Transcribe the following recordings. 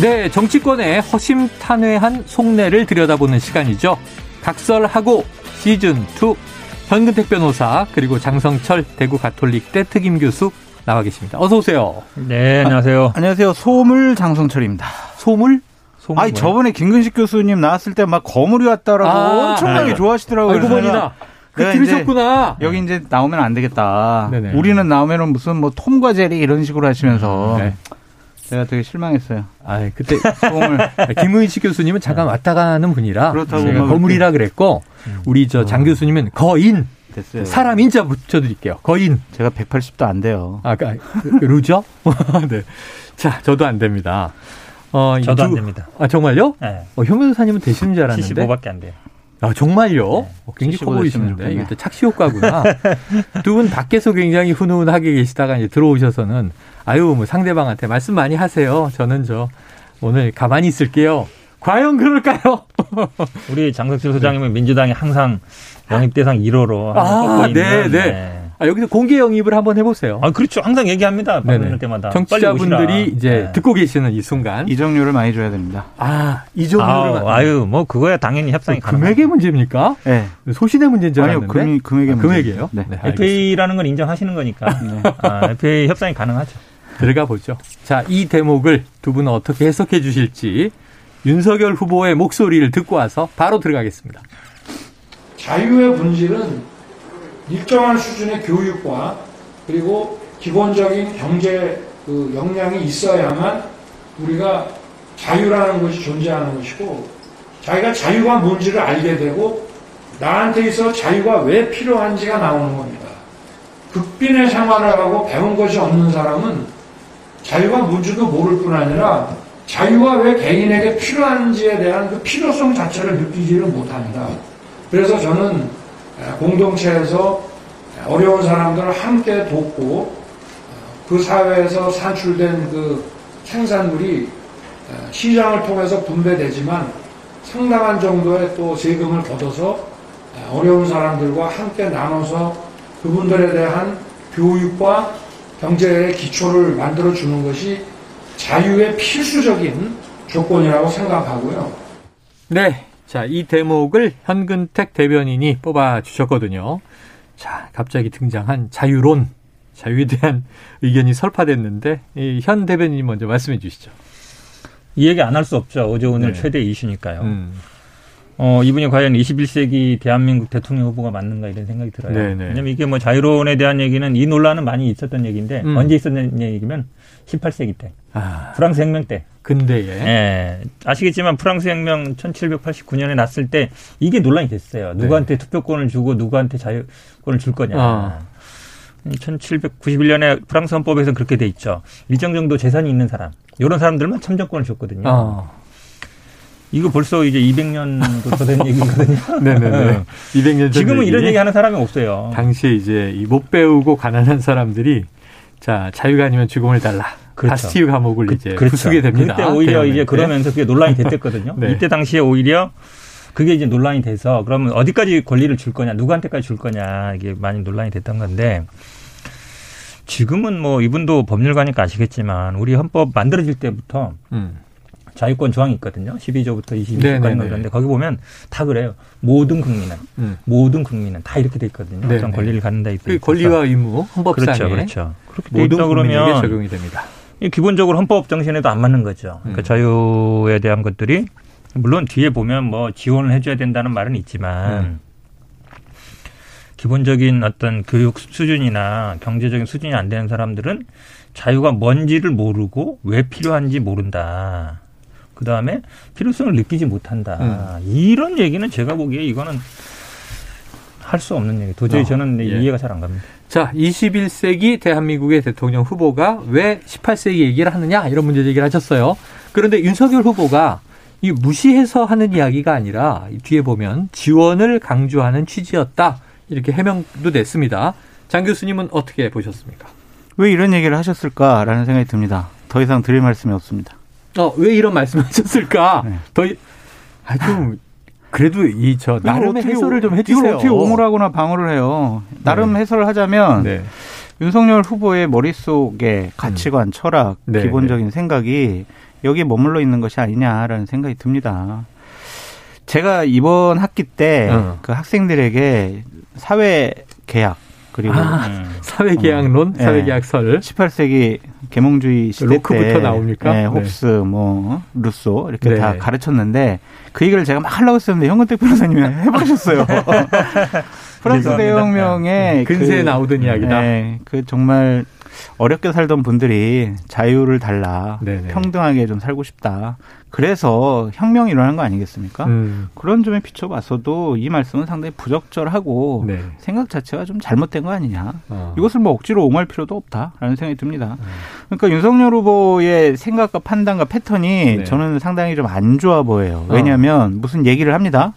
네, 정치권의 허심탄회한 속내를 들여다보는 시간이죠. 각설하고 시즌2 현근택 변호사 그리고 장성철 대구 가톨릭대 특임 교수 나와 계십니다. 어서 오세요. 네, 안녕하세요. 아, 안녕하세요. 소물 장성철입니다. 소물? 소물 아니, 뭐야? 저번에 김근식 교수님 나왔을 때 막 거물이 왔다라고 아, 엄청나게 네. 좋아하시더라고요. 알고 보니까 그 들으셨구나. 여기 이제 나오면 안 되겠다. 네네. 우리는 나오면은 무슨 뭐 톰과 제리 이런 식으로 하시면서 네. 제가 되게 실망했어요. 아, 그때 소음을 김은식 교수님은 잠깐 왔다 가는 분이라 그렇다고 제가 거물이라 그랬고 음. 우리 저장 어. 교수님은 거인 됐어요. 사람 인자 붙여드릴게요. 거인. 제가 180도 안 돼요. 아, 그, 그 루죠? 네. 자, 저도 안 됩니다. 어, 저도 두, 안 됩니다. 아, 정말요? 네. 어, 현 변호사님은 되시는 줄 알았는데. 75밖에 안 돼요. 아, 정말요? 네. 어, 굉장히 커 보이시는데. 이게 또 착시 효과구나. 두 분 밖에서 굉장히 훈훈하게 계시다가 이제 들어오셔서는 아유, 뭐 상대방한테 말씀 많이 하세요. 저는 저 오늘 가만히 있을게요. 과연 그럴까요? 우리 장석실 소장님은 민주당이 항상 영입대상 1호로 아, 네, 네. 네. 아, 여기서 공개 영입을 한번 해보세요. 아, 그렇죠. 항상 얘기합니다. 만날 때마다. 정치자분들이 이제 네. 듣고 계시는 이 순간. 이정료를 많이 줘야 됩니다. 아, 이정료를. 아, 유 뭐, 그거야 당연히 협상이 가능. 금액의 문제입니까? 네. 소신의 문제인 줄 알았는데. 아니요, 금, 액의 아, 금액이에요? 네. 네 FA라는 걸 인정하시는 거니까. 네. 아, FA 협상이 가능하죠. 들어가 보죠. 자, 이 대목을 두 분은 어떻게 해석해 주실지 윤석열 후보의 목소리를 듣고 와서 바로 들어가겠습니다. 자유의 본질은 일정한 수준의 교육과 그리고 기본적인 경제 그 역량이 있어야만 우리가 자유라는 것이 존재하는 것이고 자기가 자유가 뭔지를 알게 되고 나한테 있어 자유가 왜 필요한지가 나오는 겁니다. 극빈의 생활을 하고 배운 것이 없는 사람은 자유가 뭔지도 모를 뿐 아니라 자유가 왜 개인에게 필요한지에 대한 그 필요성 자체를 느끼지를 못합니다. 그래서 저는 공동체에서 어려운 사람들을 함께 돕고 그 사회에서 산출된 그 생산물이 시장을 통해서 분배되지만 상당한 정도의 또 세금을 걷어서 어려운 사람들과 함께 나눠서 그분들에 대한 교육과 경제의 기초를 만들어 주는 것이 자유의 필수적인 조건이라고 생각하고요. 네. 자, 이 대목을 현근택 대변인이 뽑아 주셨거든요. 자, 갑자기 등장한 자유론, 자유에 대한 의견이 설파됐는데, 현 대변인이 먼저 말씀해 주시죠. 이 얘기 안 할 수 없죠. 어제 오늘 네. 최대 이슈니까요. 음. 어, 이분이 과연 21세기 대한민국 대통령 후보가 맞는가 이런 생각이 들어요. 네네. 네. 왜냐면 이게 뭐 자유론에 대한 얘기는 이 논란은 많이 있었던 얘기인데 음. 언제 있었던 얘기면 18세기 때. 아. 프랑스 혁명 때. 근데에. 예. 아시겠지만 프랑스 혁명 1789년에 났을 때 이게 논란이 됐어요. 누구한테 네. 투표권을 주고 누구한테 자유권을 줄 거냐. 아. 1791년에 프랑스 헌법에서 그렇게 돼 있죠. 일정 정도 재산이 있는 사람. 이런 사람들만 참정권을 줬거든요. 아. 이거 벌써 이제 200년부터 된 얘기거든요. 네네네. 200년 지금은 이런 얘기 하는 사람이 없어요. 당시에 이제 못 배우고 가난한 사람들이 자 자유가 아니면 죽음을 달라. 그렇죠. 바스티유 감옥을 그, 이제 그렇죠. 부수게 됩니다. 그때 오히려 이제 그러면서 그게 논란이 됐댔거든요. 네. 이때 당시에 오히려 그게 이제 논란이 돼서 그러면 어디까지 권리를 줄 거냐, 누구한테까지 줄 거냐 이게 많이 논란이 됐던 건데 지금은 뭐 이분도 법률가니까 아시겠지만 우리 헌법 만들어질 때부터 음. 자유권 조항이 있거든요. 12조부터 22조까지 그런데 거기 보면 다 그래요. 모든 국민은 음. 모든 국민은 다 이렇게 돼 있거든요. 어떤 권리를 갖는다 이그 권리와 의무 헌법상에 그렇죠, 그렇죠. 그렇게 모든 있다 그러면 적용이 됩니다. 기본적으로 헌법 정신에도 안 맞는 거죠. 그러니까 음. 자유에 대한 것들이 물론 뒤에 보면 뭐 지원을 해줘야 된다는 말은 있지만 음. 기본적인 어떤 교육 수준이나 경제적인 수준이 안 되는 사람들은 자유가 뭔지를 모르고 왜 필요한지 모른다. 그 다음에 필요성을 느끼지 못한다. 음. 이런 얘기는 제가 보기에 이거는 할 수 없는 얘기. 도저히 어, 저는 예. 이해가 잘 안 갑니다. 자, 21세기 대한민국의 대통령 후보가 왜 18세기 얘기를 하느냐 이런 문제 제기를 하셨어요. 그런데 윤석열 후보가 이 무시해서 하는 이야기가 아니라 뒤에 보면 지원을 강조하는 취지였다. 이렇게 해명도 됐습니다. 장 교수님은 어떻게 보셨습니까? 왜 이런 얘기를 하셨을까라는 생각이 듭니다. 더 이상 드릴 말씀이 없습니다. 어, 왜 이런 말씀을 하셨을까? 네. 더, 아, 좀, 그래도 이, 저, 나름의 해설을 좀 해주세요. 이걸 어떻게 옹호를 하거나 방어를 해요. 나름 네. 해설을 하자면, 네. 윤석열 후보의 머릿속에 가치관, 음. 철학, 네, 기본적인 네. 생각이 여기에 머물러 있는 것이 아니냐라는 생각이 듭니다. 제가 이번 학기 때그 어. 학생들에게 사회 계약 그리고 아, 음. 사회계약론, 어, 사회계약설. 18세기 계몽주의 시대 로크부터 때 나옵니까? 네, 홉스, 네. 뭐 루소 이렇게 네. 다 가르쳤는데 그 얘기를 제가 막 하려고 했었는데 현근택 변호사님이 해버리셨어요. 프랑스 대혁명의 네. 근세에 그, 나오던 이야기다. 네, 그 정말 어렵게 살던 분들이 자유를 달라 네네. 평등하게 좀 살고 싶다. 그래서 혁명이 일어난 거 아니겠습니까? 음. 그런 점에 비춰봤어도 이 말씀은 상당히 부적절하고 네. 생각 자체가 좀 잘못된 거 아니냐. 어. 이것을 뭐 억지로 옹호할 필요도 없다라는 생각이 듭니다. 음. 그러니까 윤석열 후보의 생각과 판단과 패턴이 네. 저는 상당히 좀 안 좋아 보여요. 왜냐하면 어. 무슨 얘기를 합니다.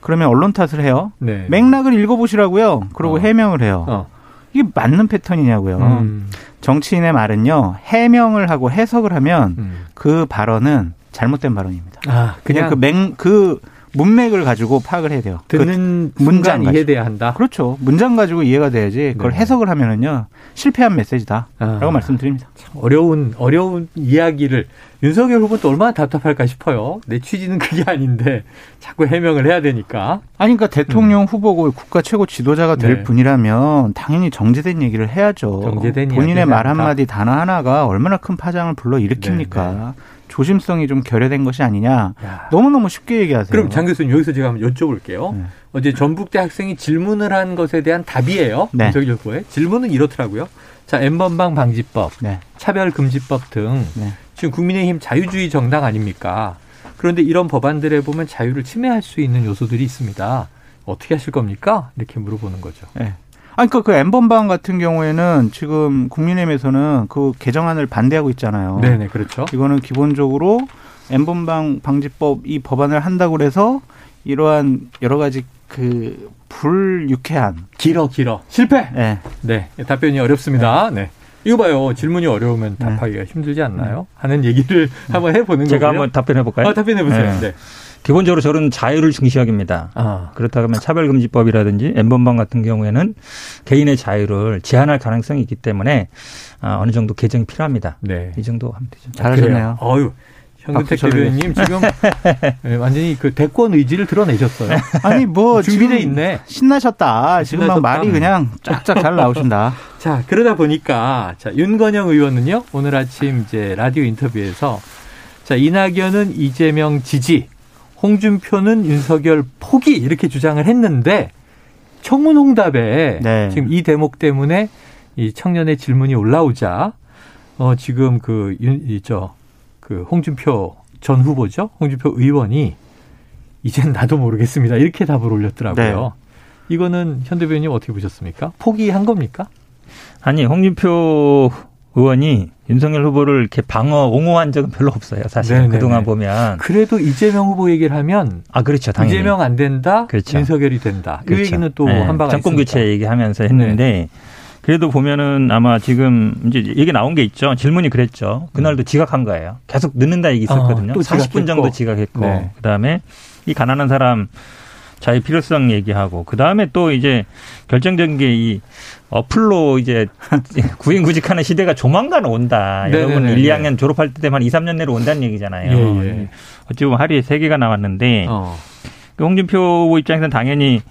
그러면 언론 탓을 해요. 네. 맥락을 읽어보시라고요. 그리고 어. 해명을 해요. 어. 이게 맞는 패턴이냐고요. 음. 정치인의 말은요 해명을 하고 해석을 하면 음. 그 발언은 잘못된 발언입니다. 아, 그냥, 그냥 그 맹, 그 문맥을 가지고 파악을 해야 돼요. 듣는 그 문장 이해돼야 한다. 그렇죠. 문장 가지고 이해가 돼야지. 그걸 네. 해석을 하면은요 실패한 메시지다라고 아, 말씀드립니다. 어려운 어려운 이야기를 윤석열 후보는 또 얼마나 답답할까 싶어요. 내 취지는 그게 아닌데 자꾸 해명을 해야 되니까. 아니 그러니까 대통령 음. 후보고 국가 최고 지도자가 될 네. 분이라면 당연히 정제된 얘기를 해야죠. 정제된 본인의 말 한마디 단어 하나가 얼마나 큰 파장을 불러 일으킵니까. 조심성이 좀 결여된 것이 아니냐. 야. 너무너무 쉽게 얘기하세요. 그럼 장 교수님 여기서 제가 한번 여쭤볼게요. 네. 어제 전북대 학생이 질문을 한 것에 대한 답이에요. 네. 저기 교수의 질문은 이렇더라고요. 자, 엠번방 방지법, 네. 차별금지법 등 네. 지금 국민의힘 자유주의 정당 아닙니까? 그런데 이런 법안들에 보면 자유를 침해할 수 있는 요소들이 있습니다. 어떻게 하실 겁니까? 이렇게 물어보는 거죠. 네. 아니, 그러니까 그 엠번방 같은 경우에는 지금 국민의힘에서는 그 개정안을 반대하고 있잖아요. 네네, 그렇죠. 이거는 기본적으로 엠번방 방지법 이 법안을 한다고 그래서 이러한 여러 가지 그 불유쾌한 길어 길어 실패. 네, 네 답변이 어렵습니다. 네. 네. 이거 봐요. 질문이 어려우면 네. 답하기가 네. 힘들지 않나요? 하는 얘기를 한번 해보는 거예요. 제가 한번 답변해 볼까요? 아, 답변해 보세요. 네. 네. 기본적으로 저는 자유를 중시하기입니다. 아. 그렇다면 차별금지법이라든지 엠번방 같은 경우에는 개인의 자유를 제한할 가능성이 있기 때문에 아, 어느 정도 개정이 필요합니다. 네. 이 정도 하면 되죠. 잘하셨네요. 어유 현근택 대변인님 지금 네, 완전히 그 대권 의지를 드러내셨어요. 아니 뭐 준비돼 있네. 신나셨다. 지금 막 말이 그냥 쫙쫙 잘 나오신다. 자 그러다 보니까 자 윤건영 의원은요 오늘 아침 이제 라디오 인터뷰에서 자 이낙연은 이재명 지지 홍준표는 윤석열 포기 이렇게 주장을 했는데 청문홍답에 네. 지금 이 대목 때문에 이 청년의 질문이 올라오자 어 지금 그이저 그 홍준표 전 후보죠 홍준표 의원이 이젠 나도 모르겠습니다 이렇게 답을 올렸더라고요. 네. 이거는 현 대변인 어떻게 보셨습니까? 포기한 겁니까? 아니 홍준표 의원이 윤석열 후보를 이렇게 방어 옹호한 적은 별로 없어요. 사실 은 그동안 보면 그래도 이재명 후보 얘기를 하면 아 그렇죠. 당연히. 이재명 안 된다. 그렇죠. 윤석열이 된다. 그렇죠. 이 얘기는 또 네. 한바가 정권 교체 얘기하면서 했는데 네. 그래도 보면은 아마 지금 이제 얘기 나온 게 있죠. 질문이 그랬죠. 그날도 음. 지각한 거예요. 계속 늦는다 얘기 있었거든요. 아, 또 40분 정도 지각했고 네. 그다음에 이 가난한 사람 자유 필요성 얘기하고 그 다음에 또 이제 결정적인 게 이 어플로 이제 구인구직하는 시대가 조만간 온다. 여러분 1, 2학년 졸업할 때만 2, 3년 내로 온다는 얘기잖아요. 예, 예. 어찌 보면 하루에 세 개가 나왔는데 어. 그 홍준표 후보 입장에서는 당연히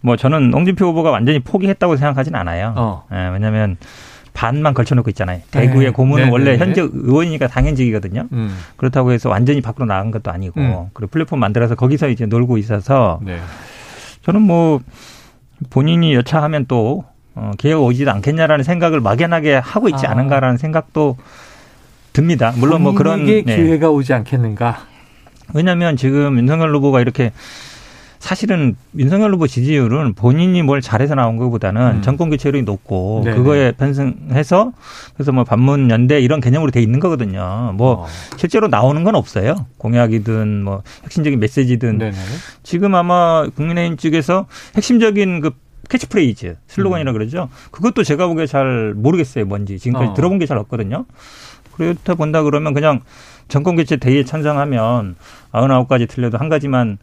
뭐 저는 홍준표 후보가 완전히 포기했다고 생각하진 않아요. 어. 예, 왜냐하면 반만 걸쳐놓고 있잖아요. 대구의 네. 고문은 네. 원래 네. 현재 의원이니까 당연직이거든요. 음. 그렇다고 해서 완전히 밖으로 나간 것도 아니고 음. 그리고 플랫폼 만들어서 거기서 이제 놀고 있어서 네. 저는 뭐 본인이 여차하면 또 어, 개혁 오지도 않겠냐라는 생각을 막연하게 하고 있지 아. 않은가라는 생각도 듭니다. 물론 뭐 그런 네. 기회가 오지 않겠는가. 왜냐하면 지금 윤석열 후보가 이렇게 사실은 윤석열 후보 지지율은 본인이 뭘 잘해서 나온 것보다는 음. 정권 교체율이 높고 네네. 그거에 편승해서 그래서 뭐 반문 연대 이런 개념으로 돼 있는 거거든요. 뭐 어. 실제로 나오는 건 없어요. 공약이든 뭐 핵심적인 메시지든 네네. 지금 아마 국민의힘 측에서 핵심적인 그 캐치프레이즈 슬로건이라 음. 그러죠. 그것도 제가 보기에 잘 모르겠어요. 뭔지 지금까지 어. 들어본 게 잘 없거든요. 그렇다 본다 그러면 그냥 정권 교체 대의에 찬성하면 아흔아홉 가지 틀려도 한 가지만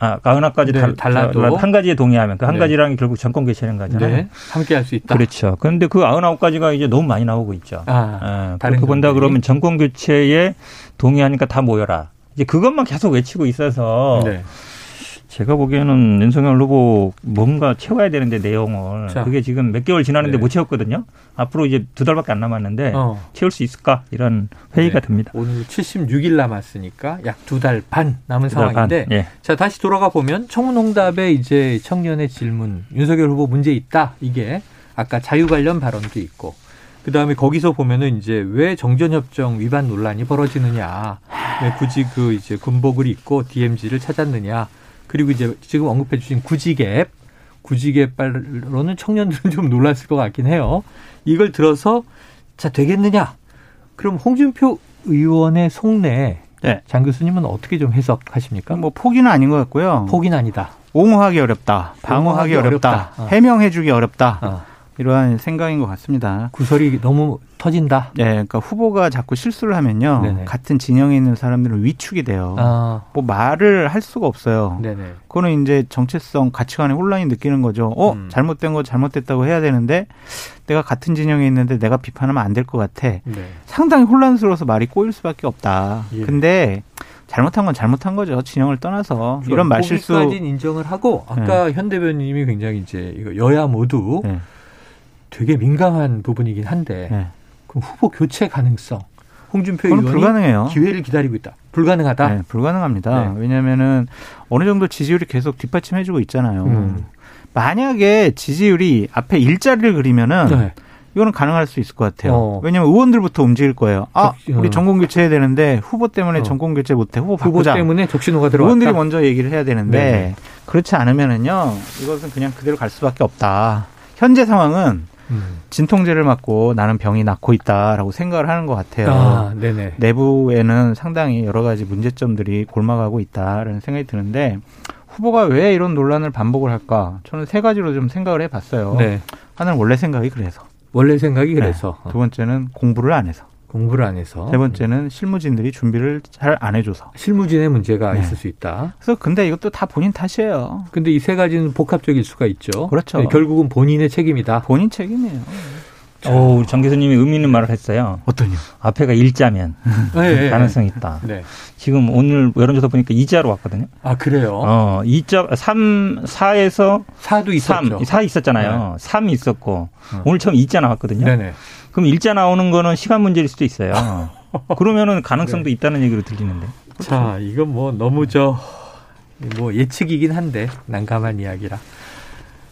아, 아흔아홉 가지 네, 달라도 한 가지에 동의하면 그한 네. 가지라는 게 결국 정권 교체는 거잖아요. 네, 함께 할 수 있다. 그렇죠. 그런데 그 아흔아홉 가지가 이제 너무 많이 나오고 있죠. 아, 예, 그렇게 본다 그러면 정권 교체에 동의하니까 다 모여라. 이제 그것만 계속 외치고 있어서 네. 제가 보기에는 윤석열 후보 뭔가 채워야 되는데 내용을 자. 그게 지금 몇 개월 지났는데 네. 못 채웠거든요. 앞으로 이제 두 달밖에 안 남았는데 어. 채울 수 있을까 이런 회의가 네. 듭니다. 오늘 76일 남았으니까 약 두 달 반 남은 상황인데 반. 예. 자 다시 돌아가 보면 청문홍답에 이제 청년의 질문 윤석열 후보 문제 있다 이게 아까 자유 관련 발언도 있고 그 다음에 거기서 보면은 이제 왜 정전협정 위반 논란이 벌어지느냐, 왜 굳이 그 이제 군복을 입고 DMZ를 찾았느냐, 그리고 이제 지금 언급해 주신 구직앱, 구직앱 발로는 청년들은 좀 놀랐을 것 같긴 해요. 이걸 들어서 자 되겠느냐? 그럼 홍준표 의원의 속내 네. 장 교수님은 어떻게 좀 해석하십니까? 뭐 포기는 아닌 것 같고요. 포기는 아니다. 옹호하기 어렵다. 방어하기 어렵다. 어렵다. 어. 해명해주기 어렵다. 어. 이러한 생각인 것 같습니다. 구설이 너무 터진다. 네, 그러니까 후보가 자꾸 실수를 하면요, 네네. 같은 진영에 있는 사람들은 위축이 돼요. 아. 뭐 말을 할 수가 없어요. 네네. 그거는 이제 정체성, 가치관의 혼란이 느끼는 거죠. 어, 음. 잘못된 거 잘못됐다고 해야 되는데 내가 같은 진영에 있는데 내가 비판하면 안 될 것 같아. 네. 상당히 혼란스러워서 말이 꼬일 수밖에 없다. 예. 근데 잘못한 건 잘못한 거죠. 진영을 떠나서 이런 말실수. 까지 인정을 하고 아까 네. 현 대변인님이 굉장히 이제 이거 여야 모두. 네. 되게 민감한 부분이긴 한데 네. 그럼 후보 교체 가능성 홍준표 의원이 불가능해요. 기회를 기다리고 있다. 불가능하다. 네, 불가능합니다. 네. 왜냐하면은 어느 정도 지지율이 계속 뒷받침해주고 있잖아요. 음. 만약에 지지율이 앞에 일자리를 그리면은 네. 이거는 가능할 수 있을 것 같아요. 어. 왜냐하면 의원들부터 움직일 거예요. 아, 우리 어. 전공 교체해야 되는데 후보 때문에 어. 전공 교체 못해. 후보 바꾸자. 후보 때문에 적신호가 들어왔다. 의원들이 먼저 얘기를 해야 되는데 네 그렇지 않으면은요, 이것은 그냥 그대로 갈 수밖에 없다. 현재 상황은 진통제를 맞고 나는 병이 낫고 있다라고 생각을 하는 것 같아요. 아, 내부에는 상당히 여러 가지 문제점들이 골마가고 있다라는 생각이 드는데 후보가 왜 이런 논란을 반복을 할까? 저는 세 가지로 좀 생각을 해봤어요. 네. 하나는 원래 생각이 그래서. 원래 생각이 그래서. 네. 두 번째는 공부를 안 해서. 공부를 안 해서. 세 번째는 실무진들이 준비를 잘 안 해줘서. 실무진의 문제가 네. 있을 수 있다. 그래서 근데 이것도 다 본인 탓이에요. 근데 이 세 가지는 복합적일 수가 있죠. 그렇죠. 네, 결국은 본인의 책임이다. 본인 책임이에요. 오, 우리 장 교수님이 의미 있는 말을 했어요. 어떤요? 앞에가 일자면 네, 네, 가능성이 있다. 네. 지금 오늘 여론조사 보니까 이자로 왔거든요. 아, 그래요? 어, 이자, 3, 4에서 4도 있었죠. 3, 4 있었잖아요. 네. 3 있었고, 어. 오늘 처음 이자 나왔거든요. 네네. 그럼 일자 나오는 거는 시간 문제일 수도 있어요. 그러면은 가능성도 네. 있다는 얘기로 들리는데. 자, 이건 뭐 너무 저, 뭐 예측이긴 한데, 난감한 이야기라.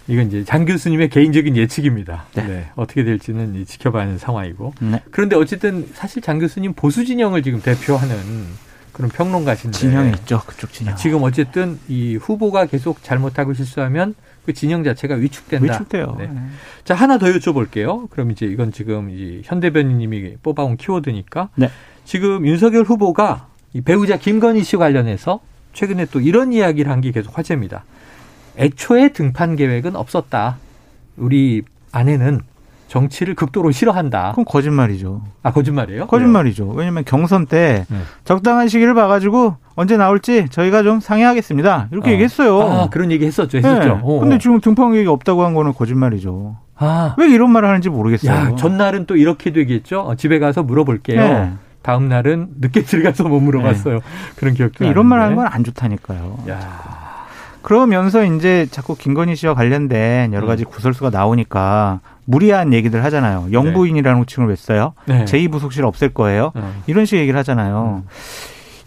이건 이제 장 교수님의 개인적인 예측입니다. 네. 네. 어떻게 될지는 지켜봐야 하는 상황이고. 네. 그런데 어쨌든 사실 장 교수님 보수 진영을 지금 대표하는 그런 평론가신데. 진영이 있죠. 그쪽 진영. 지금 어쨌든 이 후보가 계속 잘못하고 실수하면 그 진영 자체가 위축된다. 위축돼요. 네. 네. 자 하나 더 여쭤볼게요. 그럼 이제 이건 지금 이 현대변인님이 뽑아온 키워드니까 네. 지금 윤석열 후보가 이 배우자 김건희 씨 관련해서 최근에 또 이런 이야기를 한 게 계속 화제입니다. 애초에 등판 계획은 없었다. 우리 아내는 정치를 극도로 싫어한다. 그럼 거짓말이죠. 아 거짓말이에요? 거짓말이죠. 왜냐하면 경선 때 네. 적당한 시기를 봐가지고 언제 나올지 저희가 좀 상의하겠습니다. 이렇게 아. 얘기했어요. 아 그런 얘기 했었죠. 했었죠. 네. 어, 근데 어. 지금 등판 계획이 없다고 한 거는 거짓말이죠. 아. 왜 이런 말을 하는지 모르겠어요. 야, 전날은 또 이렇게 되겠죠. 어, 집에 가서 물어볼게요. 네. 다음 날은 늦게 들어가서 못 물어봤어요. 네. 그런 기억도 이런 말 하는 건 안 좋다니까요. 야. 그러면서 이제 자꾸 김건희 씨와 관련된 여러 가지 음. 구설수가 나오니까 무리한 얘기들 하잖아요. 영부인이라는 네. 호칭을 왜 써요? 네. 제2부속실 없앨 거예요? 네. 이런 식의 얘기를 하잖아요. 음.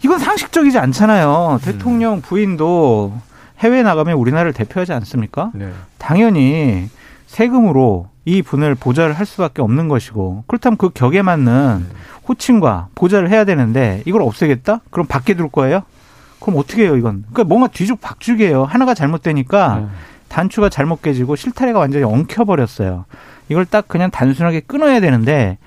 이건 상식적이지 않잖아요. 음. 대통령 부인도 해외 나가면 우리나라를 대표하지 않습니까? 네. 당연히 세금으로 이 분을 보좌를 할 수밖에 없는 것이고 그렇다면 그 격에 맞는 네. 호칭과 보좌를 해야 되는데 이걸 없애겠다? 그럼 밖에 둘 거예요? 그럼 어떻게 해요, 이건? 그러니까 뭔가 뒤죽박죽이에요. 하나가 잘못되니까 음. 단추가 잘못 깨지고 실타래가 완전히 엉켜버렸어요. 이걸 딱 그냥 단순하게 끊어야 되는데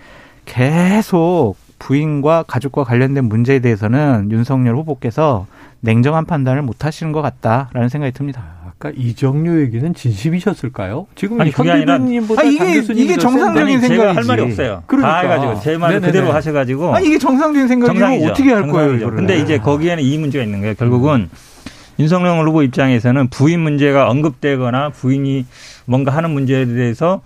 계속 부인과 가족과 관련된 문제에 대해서는 윤석열 후보께서 냉정한 판단을 못 하시는 것 같다라는 생각이 듭니다. 아까 이정료 얘기는 진심이셨을까요? 지금 아니 그게 아니라 아, 이게 이게 정상적인 생각이지. 할 말이 없어요. 그러니까. 다 해가지고 제말 그대로 하셔가지고. 아 이게 정상적인 생각이면 어떻게 할 거예요? 이거를. 근데 이제 거기에는 이 문제가 있는 거예요. 결국은 윤석열 후보 입장에서는 부인 문제가 언급되거나 부인이 뭔가 하는 문제에 대해서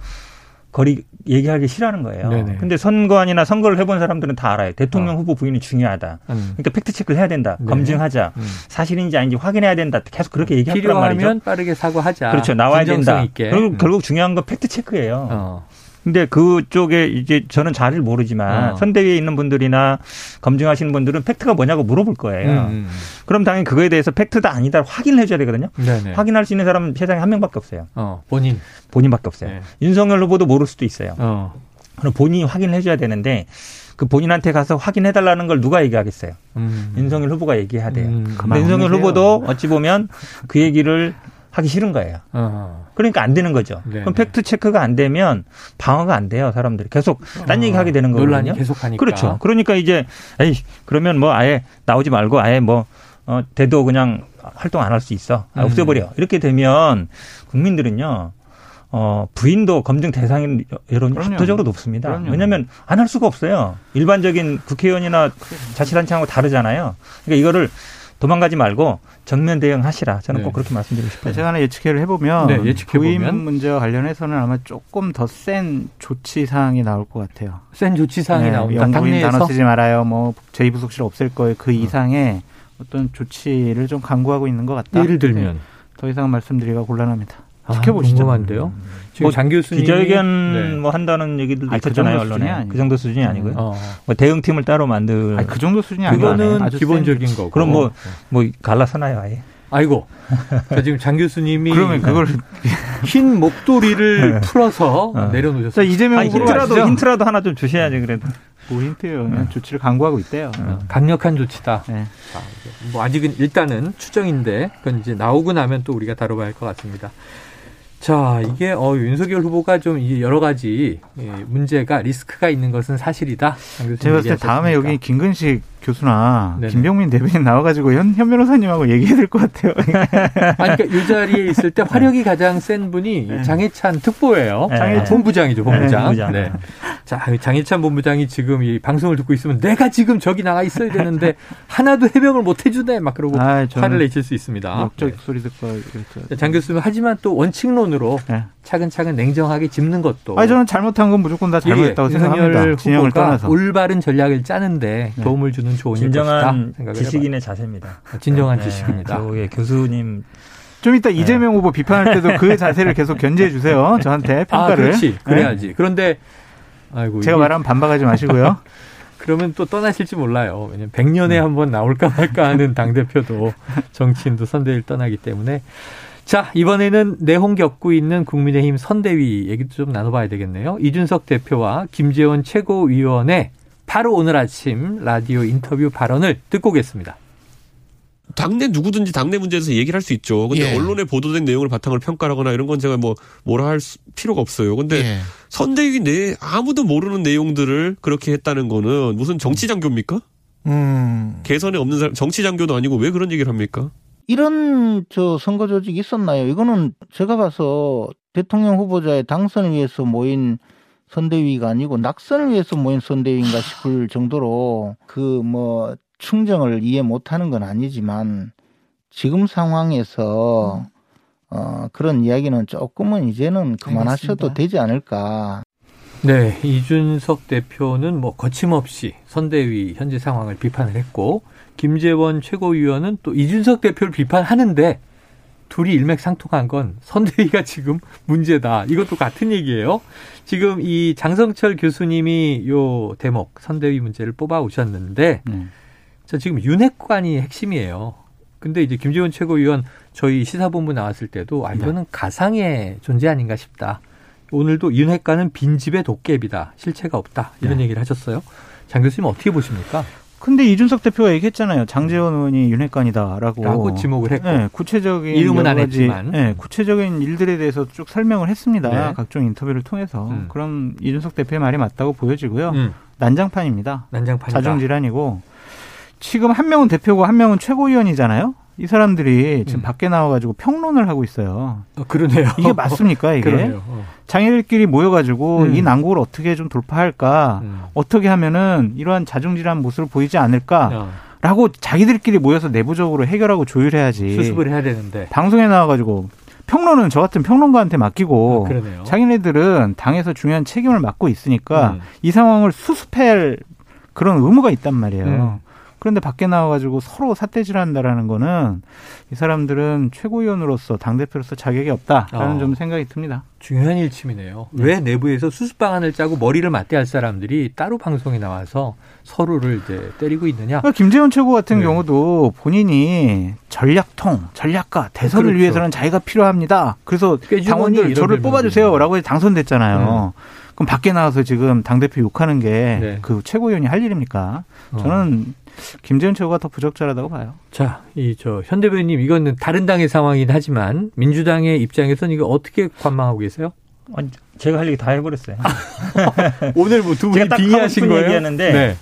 거리 얘기하기 싫어하는 거예요. 네네. 근데 선거안이나 선거를 해본 사람들은 다 알아요. 대통령 어. 후보 부인이 중요하다. 음. 그러니까 팩트 체크를 해야 된다. 네. 검증하자. 음. 사실인지 아닌지 확인해야 된다. 계속 그렇게 얘기할 거란 말이죠. 필요하면 빠르게 사과하자. 그렇죠. 나와야 된다. 있게. 결국, 음. 결국 중요한 건 팩트 체크예요. 어. 근데 그쪽에 이제 저는 잘 모르지만 어. 선대위에 있는 분들이나 검증하시는 분들은 팩트가 뭐냐고 물어볼 거예요. 음. 음, 음. 그럼 당연히 그거에 대해서 팩트다 아니다 확인을 해줘야 되거든요. 네네. 확인할 수 있는 사람은 세상에 한 명밖에 없어요. 어, 본인. 본인밖에 없어요. 네. 윤석열 후보도 모를 수도 있어요. 어. 그럼 본인이 확인을 해줘야 되는데 그 본인한테 가서 확인해달라는 걸 누가 얘기하겠어요? 음. 윤석열 후보가 얘기해야 돼요. 음. 근데 윤석열 후보도 어찌 보면 그 얘기를 하기 싫은 거예요. 어 그러니까 안 되는 거죠. 네네. 그럼 팩트 체크가 안 되면 방어가 안 돼요. 사람들이 계속 딴 얘기 하게 되는 거거든요. 논란이 계속하니까. 그렇죠. 그러니까 이제 에이 그러면 뭐 아예 나오지 말고 아예 뭐 어, 대도 그냥 활동 안 할 수 있어. 아, 없애버려. 이렇게 되면 국민들은요. 어, 부인도 검증 대상 여론이 그럼요. 압도적으로 높습니다. 그럼요. 왜냐하면 안 할 수가 없어요. 일반적인 국회의원이나 자치단체하고 다르잖아요. 그러니까 이거를 도망가지 말고 정면 대응하시라. 저는 네. 꼭 그렇게 말씀드리고 싶어요. 제가 하나 예측해를 해보면 네, 예측해보면 부임 문제와 관련해서는 아마 조금 더 센 조치 사항이 나올 것 같아요. 센 조치 사항이 네, 나온다. 영부인 단어 쓰지 말아요. 뭐 제2부속실 없앨 거예요. 그 어. 이상의 어떤 조치를 좀 강구하고 있는 것 같다. 예를 들면 네. 더 이상 말씀드리기가 곤란합니다. 아, 지켜보시죠. 궁금한데요. 지금 뭐장 교수님 기자회견 네. 뭐 한다는 얘기들도 아, 그 있었잖아요 그 언론에. 그 정도 수준이 아니고요. 어. 뭐 대응팀을 따로 만들. 아니, 그 정도 수준이 아니고 그거는 기본적인 거고. 그럼 뭐뭐 뭐 갈라서나요 아예. 아이고. 자, 지금 장 교수님이 그러면 그걸 흰 목도리를 풀어서 어. 내려놓으셨어요. 이재명 아니, 힌트라도 힌트라도 하나 좀 주셔야지 그래도. 뭐 힌트예요. 그냥 네. 조치를 강구하고 있대요. 어. 강력한 조치다. 네. 자, 뭐 아직은 일단은 추정인데 그건 이제 나오고 나면 또 우리가 다뤄봐야 할 것 같습니다. 자, 이게 어, 윤석열 후보가 좀 여러 가지 예, 문제가 리스크가 있는 것은 사실이다. 제가 봤을 때 다음에 여기 김근식 교수나 네네. 김병민 대변인 나와가지고 현, 현 변호사님하고 얘기해야 될 것 같아요. 아니, 그러니까 이 자리에 있을 때 화력이 가장 센 분이 네. 장해찬 특보예요. 네. 장해찬 본부장이죠, 본부장. 네, 네. 자, 장해찬 본부장이 지금 이 방송을 듣고 있으면 내가 지금 저기 나가 있어야 되는데 하나도 해명을 못 해주네 막 그러고 아, 화를 내실 수 있습니다. 역적 네. 소리 듣고. 장 교수는 하지만 또 원칙론으로 네. 차근차근 냉정하게 짚는 것도. 아니 저는 잘못한 건 무조건 다 잘못했다고 생각합니다. 진영을 떠나서 올바른 전략을 짜는데 네. 도움을 주는 좋은 진정한 지식인의 자세입니다. 진정한 네. 지식입니다. 저의 교수님 좀 이따 네. 이재명 후보 비판할 때도 그 자세를 계속 견제해 주세요. 저한테 아, 평가를. 아, 그렇지. 그래야지. 네. 그런데 아이고 제가 말하면 반박하지 마시고요. 그러면 또 떠나실지 몰라요. 왜냐면 100년에 음. 한번 나올까 말까 하는 당 대표도 정치인도 선대위를 떠나기 때문에 자, 이번에는 내홍 겪고 있는 국민의힘 선대위 얘기도 좀 나눠봐야 되겠네요. 이준석 대표와 김재원 최고위원의 바로 오늘 아침 라디오 인터뷰 발언을 듣고 오겠습니다. 당내 누구든지 당내 문제에서 얘기를 할 수 있죠. 근데 예. 언론에 보도된 내용을 바탕으로 평가하거나 이런 건 제가 뭐 뭐라 할 필요가 없어요. 근데 예. 선대위 내 아무도 모르는 내용들을 그렇게 했다는 거는 무슨 정치 장교입니까? 음. 개선에 없는 사람 정치 장교도 아니고 왜 그런 얘기를 합니까? 이런 저 선거 조직이 있었나요? 이거는 제가 봐서 대통령 후보자의 당선을 위해서 모인 선대위가 아니고 낙선을 위해서 모인 선대위인가 싶을 정도로 그 뭐 충정을 이해 못하는 건 아니지만 지금 상황에서 어 그런 이야기는 조금은 이제는 그만하셔도 알겠습니다. 되지 않을까. 네, 이준석 대표는 뭐 거침없이 선대위 현재 상황을 비판을 했고 김재원 최고위원은 또 이준석 대표를 비판하는데 둘이 일맥상통한 건 선대위가 지금 문제다. 이것도 같은 얘기예요. 지금 이 장성철 교수님이 요 대목 선대위 문제를 뽑아 오셨는데 네. 자 지금 윤핵관이 핵심이에요. 근데 이제 김재원 최고위원 저희 시사본부 나왔을 때도 아 이거는 네. 가상의 존재 아닌가 싶다. 오늘도 윤핵관은 빈집의 도깨비다. 실체가 없다. 이런 네. 얘기를 하셨어요. 장 교수님 어떻게 보십니까? 근데 이준석 대표가 얘기했잖아요. 장재원 의원이 윤핵관이다라고. 라고 지목을 했고. 네, 구체적인 이름은 안 했지만. 네, 구체적인 일들에 대해서 쭉 설명을 했습니다. 네. 각종 인터뷰를 통해서. 음. 그럼 이준석 대표의 말이 맞다고 보여지고요. 음. 난장판입니다. 난장판 자중질환이고 지금 한 명은 대표고 한 명은 최고위원이잖아요. 이 사람들이 지금 음. 밖에 나와가지고 평론을 하고 있어요. 어, 그러네요. 이게 맞습니까, 이게? 어. 장애들끼리 모여가지고 음. 이 난국을 어떻게 좀 돌파할까, 음. 어떻게 하면은 이러한 자중질환 모습을 보이지 않을까, 어. 라고 자기들끼리 모여서 내부적으로 해결하고 조율해야지. 수습을 해야 되는데. 방송에 나와가지고 평론은 저 같은 평론가한테 맡기고 아, 자기네들은 당에서 중요한 책임을 맡고 있으니까 음. 이 상황을 수습할 그런 의무가 있단 말이에요. 음. 그런데 밖에 나와가지고 서로 삿대질한다라는 거는 이 사람들은 최고위원으로서 당 대표로서 자격이 없다라는 어. 좀 생각이 듭니다. 중요한 일침이네요. 네. 왜 내부에서 수습 방안을 짜고 머리를 맞대할 사람들이 따로 방송에 나와서 서로를 이제 때리고 있느냐? 그러니까 김재원 최고 같은 네. 경우도 본인이 전략통, 전략가, 대선을 그렇죠. 위해서는 자기가 필요합니다. 그래서 당원들 저를 뽑아주세요라고 당선됐잖아요. 음. 그럼 밖에 나와서 지금 당 대표 욕하는 게그 네. 그 최고위원이 할 일입니까? 저는 어. 김재현 최고가 더 부적절하다고 봐요. 자, 이 저 현 대변인 이거는 다른 당의 상황이긴 하지만 민주당의 입장에서는 이거 어떻게 관망하고 계세요? 아니, 제가 할 얘기 다 해버렸어요. 오늘 뭐 두 분이 빙의하신 거예요? 얘기하는데 네.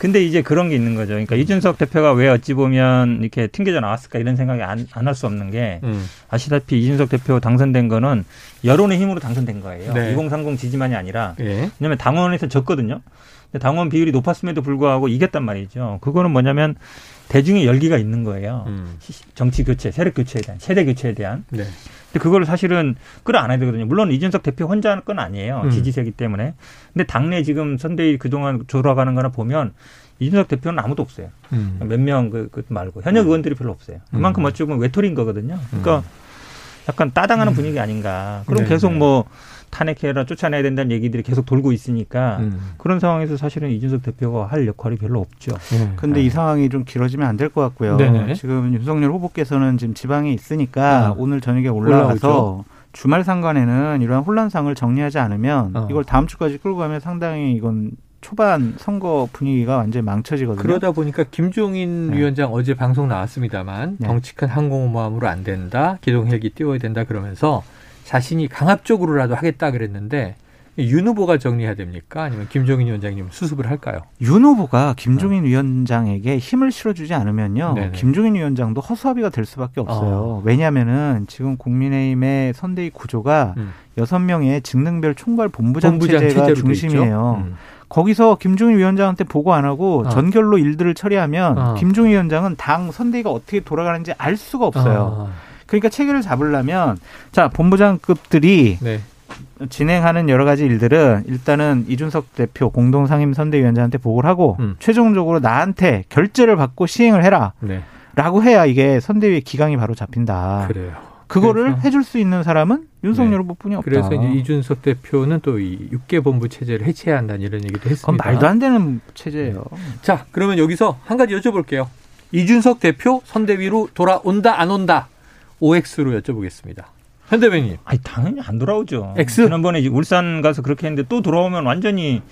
근데 이제 그런 게 있는 거죠. 그러니까 이준석 대표가 왜 어찌 보면 이렇게 튕겨져 나왔을까 이런 생각이 안 할 수 없는 게 음. 아시다시피 이준석 대표 당선된 거는 여론의 힘으로 당선된 거예요. 네. 2030 지지만이 아니라 네. 왜냐하면 당원에서 졌거든요. 당원 비율이 높았음에도 불구하고 이겼단 말이죠. 그거는 뭐냐면 대중의 열기가 있는 거예요. 음. 정치 교체, 세력 교체에 대한, 세대 교체에 대한. 네. 근데 그걸 사실은 끌어안아야 되거든요. 물론 이준석 대표 혼자 하는 건 아니에요. 음. 지지세기 때문에. 근데 당내 지금 선대위 그동안 돌아가는 거나 보면 이준석 대표는 아무도 없어요. 음. 몇명 그, 그 말고. 현역 음. 의원들이 별로 없어요. 그만큼 음. 어찌 보면 외톨인 거거든요. 그러니까 음. 약간 따당하는 분위기 아닌가. 그럼 네, 계속 네. 뭐 탄핵해라 쫓아내야 된다는 얘기들이 계속 돌고 있으니까 음. 그런 상황에서 사실은 이준석 대표가 할 역할이 별로 없죠. 네. 근데 네. 이 상황이 좀 길어지면 안 될 것 같고요. 네네. 지금 윤석열 후보께서는 지금 지방에 있으니까 아. 오늘 저녁에 올라가서 올라오죠. 주말 상관에는 이러한 혼란상을 정리하지 않으면 어. 이걸 다음 주까지 끌고 가면 상당히 이건 초반 선거 분위기가 완전히 망쳐지거든요. 그러다 보니까 김종인 네. 위원장 어제 방송 나왔습니다만 네. 덩치 큰 항공모함으로 안 된다, 기동 헬기 띄워야 된다 그러면서 자신이 강압적으로라도 하겠다 그랬는데 윤 후보가 정리해야 됩니까? 아니면 김종인 위원장님 수습을 할까요? 윤 후보가 김종인 어. 위원장에게 힘을 실어주지 않으면요. 네네. 김종인 위원장도 허수아비가 될 수밖에 없어요. 어. 왜냐하면은 지금 국민의힘의 선대위 구조가 음. 여섯 음. 명의 직능별 총괄 본부장, 본부장 체제가 중심이에요. 음. 거기서 김종인 위원장한테 보고 안 하고 어. 전결로 일들을 처리하면 어. 김종인 위원장은 당 선대위가 어떻게 돌아가는지 알 수가 없어요. 어. 그러니까 체계를 잡으려면 자 본부장급들이 네. 진행하는 여러 가지 일들은 일단은 이준석 대표 공동 상임 선대위원장한테 보고를 하고 음. 최종적으로 나한테 결재를 받고 시행을 해라. 네. 라고 해야 이게 선대위의 기강이 바로 잡힌다. 그래요. 그거를 해줄 수 있는 사람은 윤석열 네. 후보뿐이 없다. 그래서 이제 이준석 대표는 또 이 6개 본부 체제를 해체해야 한다는 이런 얘기도 했습니다. 그건 말도 안 되는 체제예요. 네. 자, 그러면 여기서 한 가지 여쭤볼게요. 이준석 대표 선대위로 돌아온다 안 온다. OX로 여쭤보겠습니다. 현대변인. 아니 당연히 안 돌아오죠. X. 지난번에 울산 가서 그렇게 했는데 또 돌아오면 완전히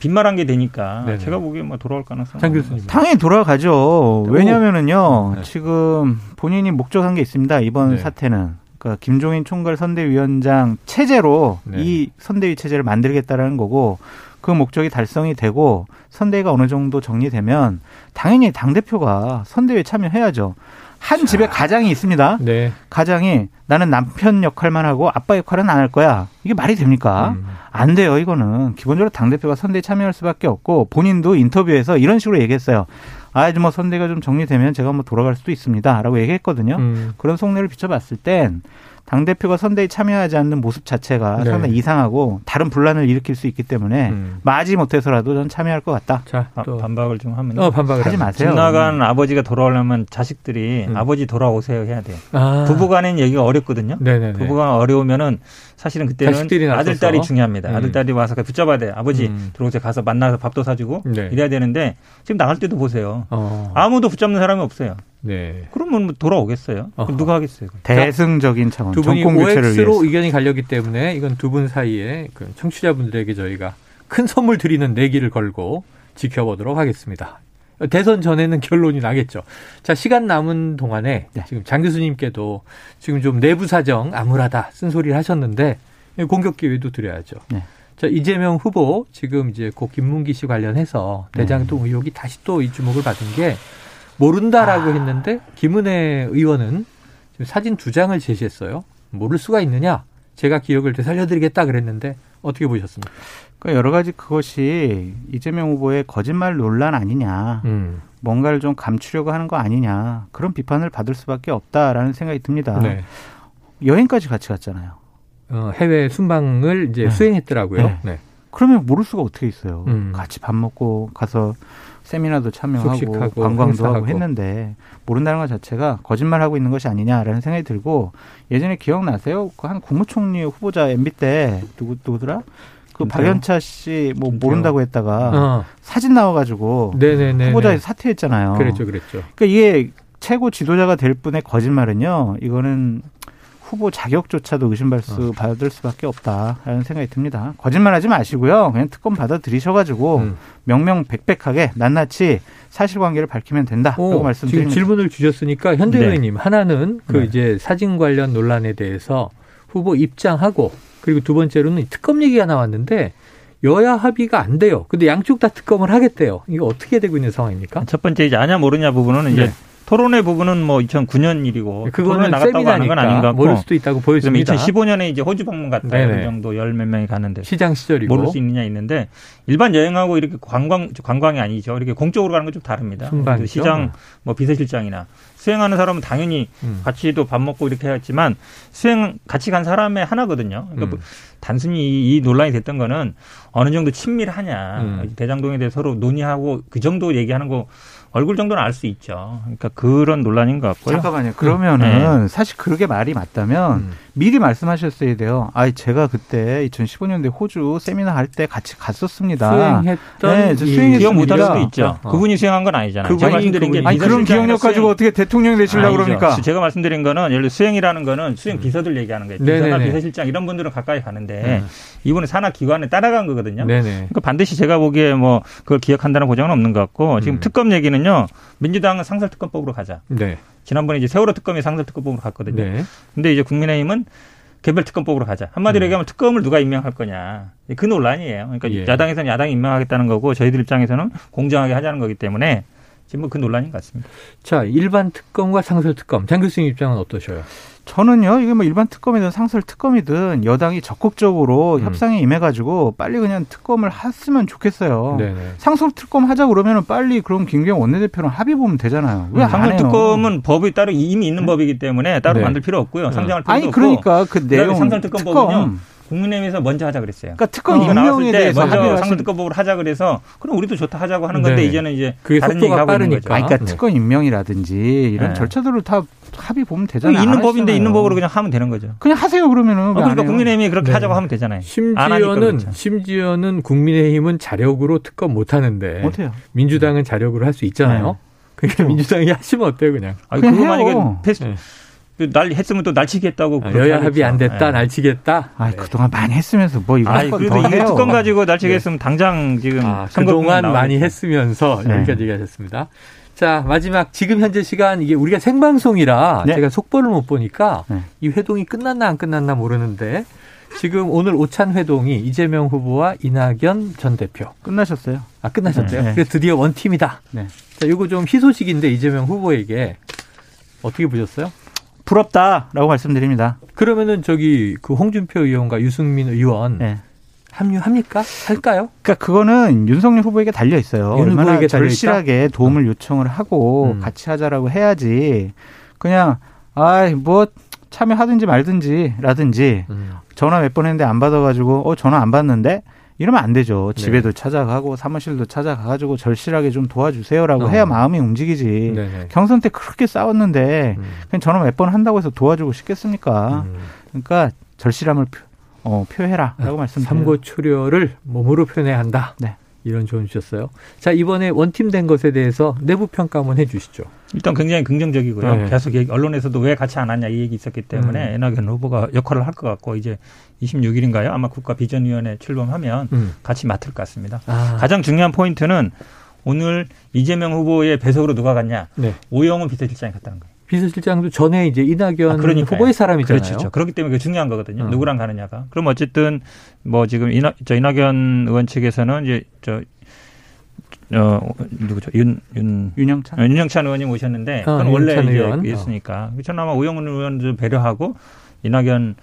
빈말한 게 되니까 네네. 제가 보기에 뭐 돌아올 가능성. 장 교수님. 당연히 돌아가죠. 왜냐하면은요 네. 지금 본인이 목적한 게 있습니다. 이번 네. 사태는. 그러니까 김종인 총괄 선대위원장 체제로 네. 이 선대위 체제를 만들겠다라는 거고 그 목적이 달성이 되고 선대위가 어느 정도 정리되면 당연히 당 대표가 선대위에 참여해야죠. 한 집에 가장이 있습니다. 네. 가장이 나는 남편 역할만 하고 아빠 역할은 안 할 거야. 이게 말이 됩니까? 음. 안 돼요, 이거는. 기본적으로 당대표가 선대에 참여할 수밖에 없고 본인도 인터뷰에서 이런 식으로 얘기했어요. 아, 이제 뭐 선대가 좀 정리되면 제가 뭐 돌아갈 수도 있습니다. 라고 얘기했거든요. 음. 그런 속내를 비춰봤을 땐 당 대표가 선대에 참여하지 않는 모습 자체가 네. 상당히 이상하고 다른 분란을 일으킬 수 있기 때문에 음. 마지 못해서라도 전 참여할 것 같다. 자, 또 반박을 좀 하면 어, 반박을 하지 마세요. 집 나간 음. 아버지가 돌아오려면 자식들이 음. 아버지 돌아오세요 해야 돼요. 아. 부부간의 얘기가 어렵거든요. 네네네. 부부간 어려우면은 사실은 그때는 아들 딸이 중요합니다. 음. 아들 딸이 와서 붙잡아야 돼. 아버지 음. 들어오세요. 가서 만나서 밥도 사주고 네. 이래야 되는데 지금 나갈 때도 보세요. 어. 아무도 붙잡는 사람이 없어요. 네. 그러면 뭐 돌아오겠어요. 누가 하겠어요? 대승적인 차원. 두 분이 OX로 의견이 갈렸기 때문에 이건 두 분 사이에 그 청취자분들에게 저희가 큰 선물 드리는 내기를 걸고 지켜보도록 하겠습니다. 대선 전에는 결론이 나겠죠. 자, 시간 남은 동안에 네. 지금 장 교수님께도 지금 좀 내부 사정 암울하다 쓴소리를 하셨는데 공격 기회도 드려야죠. 네. 자, 이재명 후보 지금 이제 고 김문기 씨 관련해서 대장동 네. 의혹이 다시 또 이 주목을 받은 게 모른다라고 아. 했는데 김은혜 의원은 지금 사진 두 장을 제시했어요. 모를 수가 있느냐? 제가 기억을 되살려드리겠다 그랬는데 어떻게 보셨습니까? 그러니까 여러 가지 그것이 이재명 후보의 거짓말 논란 아니냐. 음. 뭔가를 좀 감추려고 하는 거 아니냐. 그런 비판을 받을 수밖에 없다라는 생각이 듭니다. 네. 여행까지 같이 갔잖아요. 어, 해외 순방을 이제 네. 수행했더라고요. 네. 네. 그러면 모를 수가 어떻게 있어요. 음. 같이 밥 먹고 가서 세미나도 참여하고 관광도 행사하고. 하고 했는데 모른다는 것 자체가 거짓말하고 있는 것이 아니냐라는 생각이 들고 예전에 기억나세요? 그한 국무총리 후보자 MB 때 누구 누구더라? 그 박연차 씨 뭐 모른다고 했다가 어. 사진 나와가지고 네네네 후보자에 사퇴했잖아요. 그랬죠, 그랬죠. 그러니까 이게 최고 지도자가 될 뿐의 거짓말은요. 이거는 후보 자격조차도 의심받을 어. 받을 수밖에 없다라는 생각이 듭니다. 거짓말하지 마시고요. 그냥 특검 받아들이셔가지고 음. 명명백백하게 낱낱이 사실관계를 밝히면 된다라고 말씀드립니다. 지금 질문을 주셨으니까 현대 네. 의원님 하나는 그 네. 이제 사진 관련 논란에 대해서 후보 입장하고 그리고 두 번째로는 특검 얘기가 나왔는데 여야 합의가 안 돼요. 근데 양쪽 다 특검을 하겠대요. 이거 어떻게 되고 있는 상황입니까? 첫 번째 이제 아냐 모르냐 부분은 이제 네. 토론회 부분은 뭐 2009년 일이고 그거는 나갔다고 하는 건 아닌 것 같고 모를 수도 있다고 보여집니다. 2015년에 이제 호주 방문 갔다 그 정도 열 몇 명이 가는데 시장 시절이고 모를 수 있느냐 있는데 일반 여행하고 이렇게 관광 관광이 아니죠. 이렇게 공적으로 가는 건 좀 다릅니다. 시장 뭐 비서실장이나 수행하는 사람은 당연히 음. 같이도 밥 먹고 이렇게 했지만 수행 같이 간 사람의 하나거든요. 그러니까 음. 단순히 이, 이, 논란이 됐던 거는 어느 정도 친밀하냐 음. 대장동에 대해 서로 논의하고 그 정도 얘기하는 거 얼굴 정도는 알 수 있죠. 그러니까 그런 논란인 것 같고요. 잠깐만요. 그러면은 네. 사실 그렇게 말이 맞다면 음. 미리 말씀하셨어야 돼요. 아, 제가 그때 2015년도에 호주 세미나 할 때 같이 갔었습니다. 수행했던 네, 수행 기억 못할 수도 있죠. 어. 그분이 수행한 건 아니잖아요. 그분이, 제가 말씀드린 게 아니 그런 기억력 가지고 어떻게 대통령 되시려고 그럽니까? 제가 말씀드린 거는 예를 들어 수행이라는 거는 수행 비서들 얘기하는 거예요. 비서나 비서실장 이런 분들은 가까이 가는데 음. 이분은 산하 기관에 따라간 거거든요. 네네. 그러니까 반드시 제가 보기에 뭐 그걸 기억한다는 보장은 없는 것 같고 지금 음. 특검 얘기는 요. 민주당은 상설특검법으로 가자. 네. 지난번에 이제 세월호 특검이 상설특검법으로 갔거든요. 네. 근데 이제 국민의힘은 개별특검법으로 가자. 한마디로 음. 얘기하면 특검을 누가 임명할 거냐. 그 논란이에요. 그러니까 예. 야당에서는 야당이 임명하겠다는 거고 저희들 입장에서는 공정하게 하자는 거기 때문에 지금 뭐그 논란인 것 같습니다. 자, 일반 특검과 상설 특검. 장 교수님 입장은 어떠셔요? 저는요, 이게 뭐 일반 특검이든 상설 특검이든 여당이 적극적으로 음. 협상에 임해가지고 빨리 그냥 특검을 했으면 좋겠어요. 네네. 상설 특검 하자 그러면은 빨리 그럼 김경 원내대표랑 합의 보면 되잖아요. 왜 음. 상설 특검은 법이 따로 이미 있는 네. 법이기 때문에 따로 네. 만들 필요 없고요. 네. 상장할 아니, 없고. 그러니까 그 내용 상설 특검법은요. 국민의힘에서 먼저 하자 그랬어요. 그러니까 특검 어, 임명에 대해서 먼저 상설특검법으로 하자 그래서 그럼 우리도 좋다 하자고 하는 건데 네. 이제는 이제 그게 다른 얘기하고 빠르니까. 있는 거죠. 아니, 그러니까 네. 특검 임명이라든지 이런 네. 절차들을 다 합의 보면 되잖아요. 있는 법인데 있는 법으로 그냥 하면 되는 거죠. 그냥 하세요 그러면은. 어, 그러니까 국민의힘이 그렇게 네. 하자고 하면 되잖아요. 심지어는 심지어는 국민의힘은 자력으로 특검 못 하는데 못해요. 민주당은 자력으로 할 수 있잖아요. 네. 그러니까 그렇죠. 민주당이 하시면 어때요 그냥? 아니, 그거 만약에 패스 네. 그 날 했으면 또 날치기 했다고. 아, 여야 합의 안 됐다, 네. 날치겠다. 아, 네. 그동안 많이 했으면서 뭐 이거 아, 그래도 이게 특검 가지고 날치기 네. 당장 지금 아, 그동안 많이 했으면서 네. 여기까지 얘기하셨습니다. 자, 마지막 지금 현재 시간 이게 우리가 생방송이라 네. 제가 속보를 못 보니까 네. 이 회동이 끝났나 안 끝났나 모르는데 지금 오늘 오찬 회동이 이재명 후보와 이낙연 전 대표 끝나셨어요? 아 끝나셨대요. 네. 그래서 드디어 원 팀이다. 네. 자, 이거 좀 희소식인데 이재명 후보에게 어떻게 보셨어요? 부럽다라고 말씀드립니다. 그러면은 저기 그 홍준표 의원과 유승민 의원 네. 합류합니까? 할까요? 그러니까 그거는 윤석열 후보에게 달려 있어요. 얼마나 절실하게 도움을 어. 요청을 하고 음. 같이 하자라고 해야지 그냥 아뭐 참여하든지 말든지라든지 음. 전화 몇 번 했는데 안 받아가지고 어 전화 안 받는데 이러면 안 되죠. 네. 집에도 찾아가고 사무실도 찾아가가지고 절실하게 좀 도와주세요라고 어. 해야 마음이 움직이지. 네네. 경선 때 그렇게 싸웠는데 음. 그냥 전화 몇번 한다고 해서 도와주고 싶겠습니까? 음. 그러니까 절실함을 어, 표해라라고 아, 말씀드려요. 삼고 초려를 몸으로 표현해야 한다. 네. 이런 조언 주셨어요. 자, 이번에 원팀 된 것에 대해서 내부 평가 한번 해 주시죠. 일단 굉장히 긍정적이고요. 네. 계속 얘기, 언론에서도 왜 같이 안 왔냐 이 얘기 있었기 때문에 음. 이낙연 후보가 역할을 할 것 같고 이제 26일인가요? 아마 국가 비전위원회 출범하면 음. 같이 맡을 것 같습니다. 아. 가장 중요한 포인트는 오늘 이재명 후보의 배석으로 누가 갔냐? 네. 오영훈 비서실장이 갔다는 거예요. 비서실장도 전에 이제 이낙연 아, 후보의 사람이잖아요. 그렇죠. 그렇기 때문에 그게 중요한 거거든요. 어. 누구랑 가느냐가. 그럼 어쨌든 뭐 지금 이낙, 저 이낙연 의원 측에서는 이제 저 어, 누구죠? 윤, 윤. 윤영찬? 어, 윤영찬 의원이 모셨는데, 어, 그건 원래 이제 있으니까. 어. 저는 아마 오영훈 의원도 배려하고, 이낙연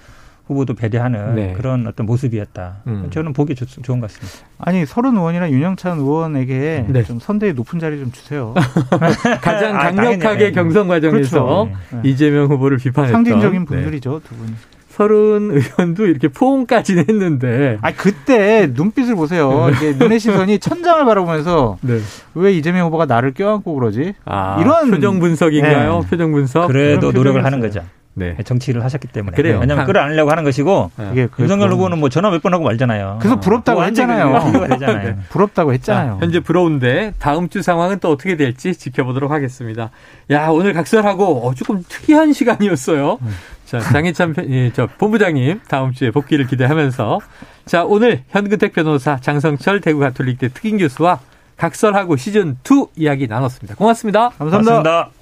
후보도 배려하는 네. 그런 어떤 모습이었다. 음. 저는 보기 좋, 좋은 것 같습니다. 아니 서른 의원이나 윤영찬 의원에게 네. 좀 선대위 높은 자리 좀 주세요. 가장 아, 강력하게 아, 경선 과정에서 그렇죠. 네. 이재명 후보를 비판했던 상징적인 네. 분들이죠 두 분. 서른 의원도 이렇게 포옹까지는 했는데. 아 그때 눈빛을 보세요. 이게 눈의 시선이 천장을 바라보면서 네. 왜 이재명 후보가 나를 껴안고 그러지? 아, 이런 표정 분석인가요? 네. 표정 분석. 그래도 노력을 하는 거죠. 네. 정치를 하셨기 때문에. 그래요. 왜냐하면 끌어안으려고 하는 것이고 네. 윤석열 후보는 뭐 전화 몇 번 하고 말잖아요. 그래서 부럽다고 했잖아요. 네. 부럽다고 했잖아요. 자, 현재 부러운데 다음 주 상황은 또 어떻게 될지 지켜보도록 하겠습니다. 야 오늘 각설하고 어, 조금 특이한 시간이었어요. 자 장희찬 예, 저 본부장님 다음 주에 복귀를 기대하면서 자 오늘 현근택 변호사 장성철 대구 가톨릭대 특임 교수와 각설하고 시즌 2 이야기 나눴습니다. 고맙습니다 감사합니다. 고맙습니다.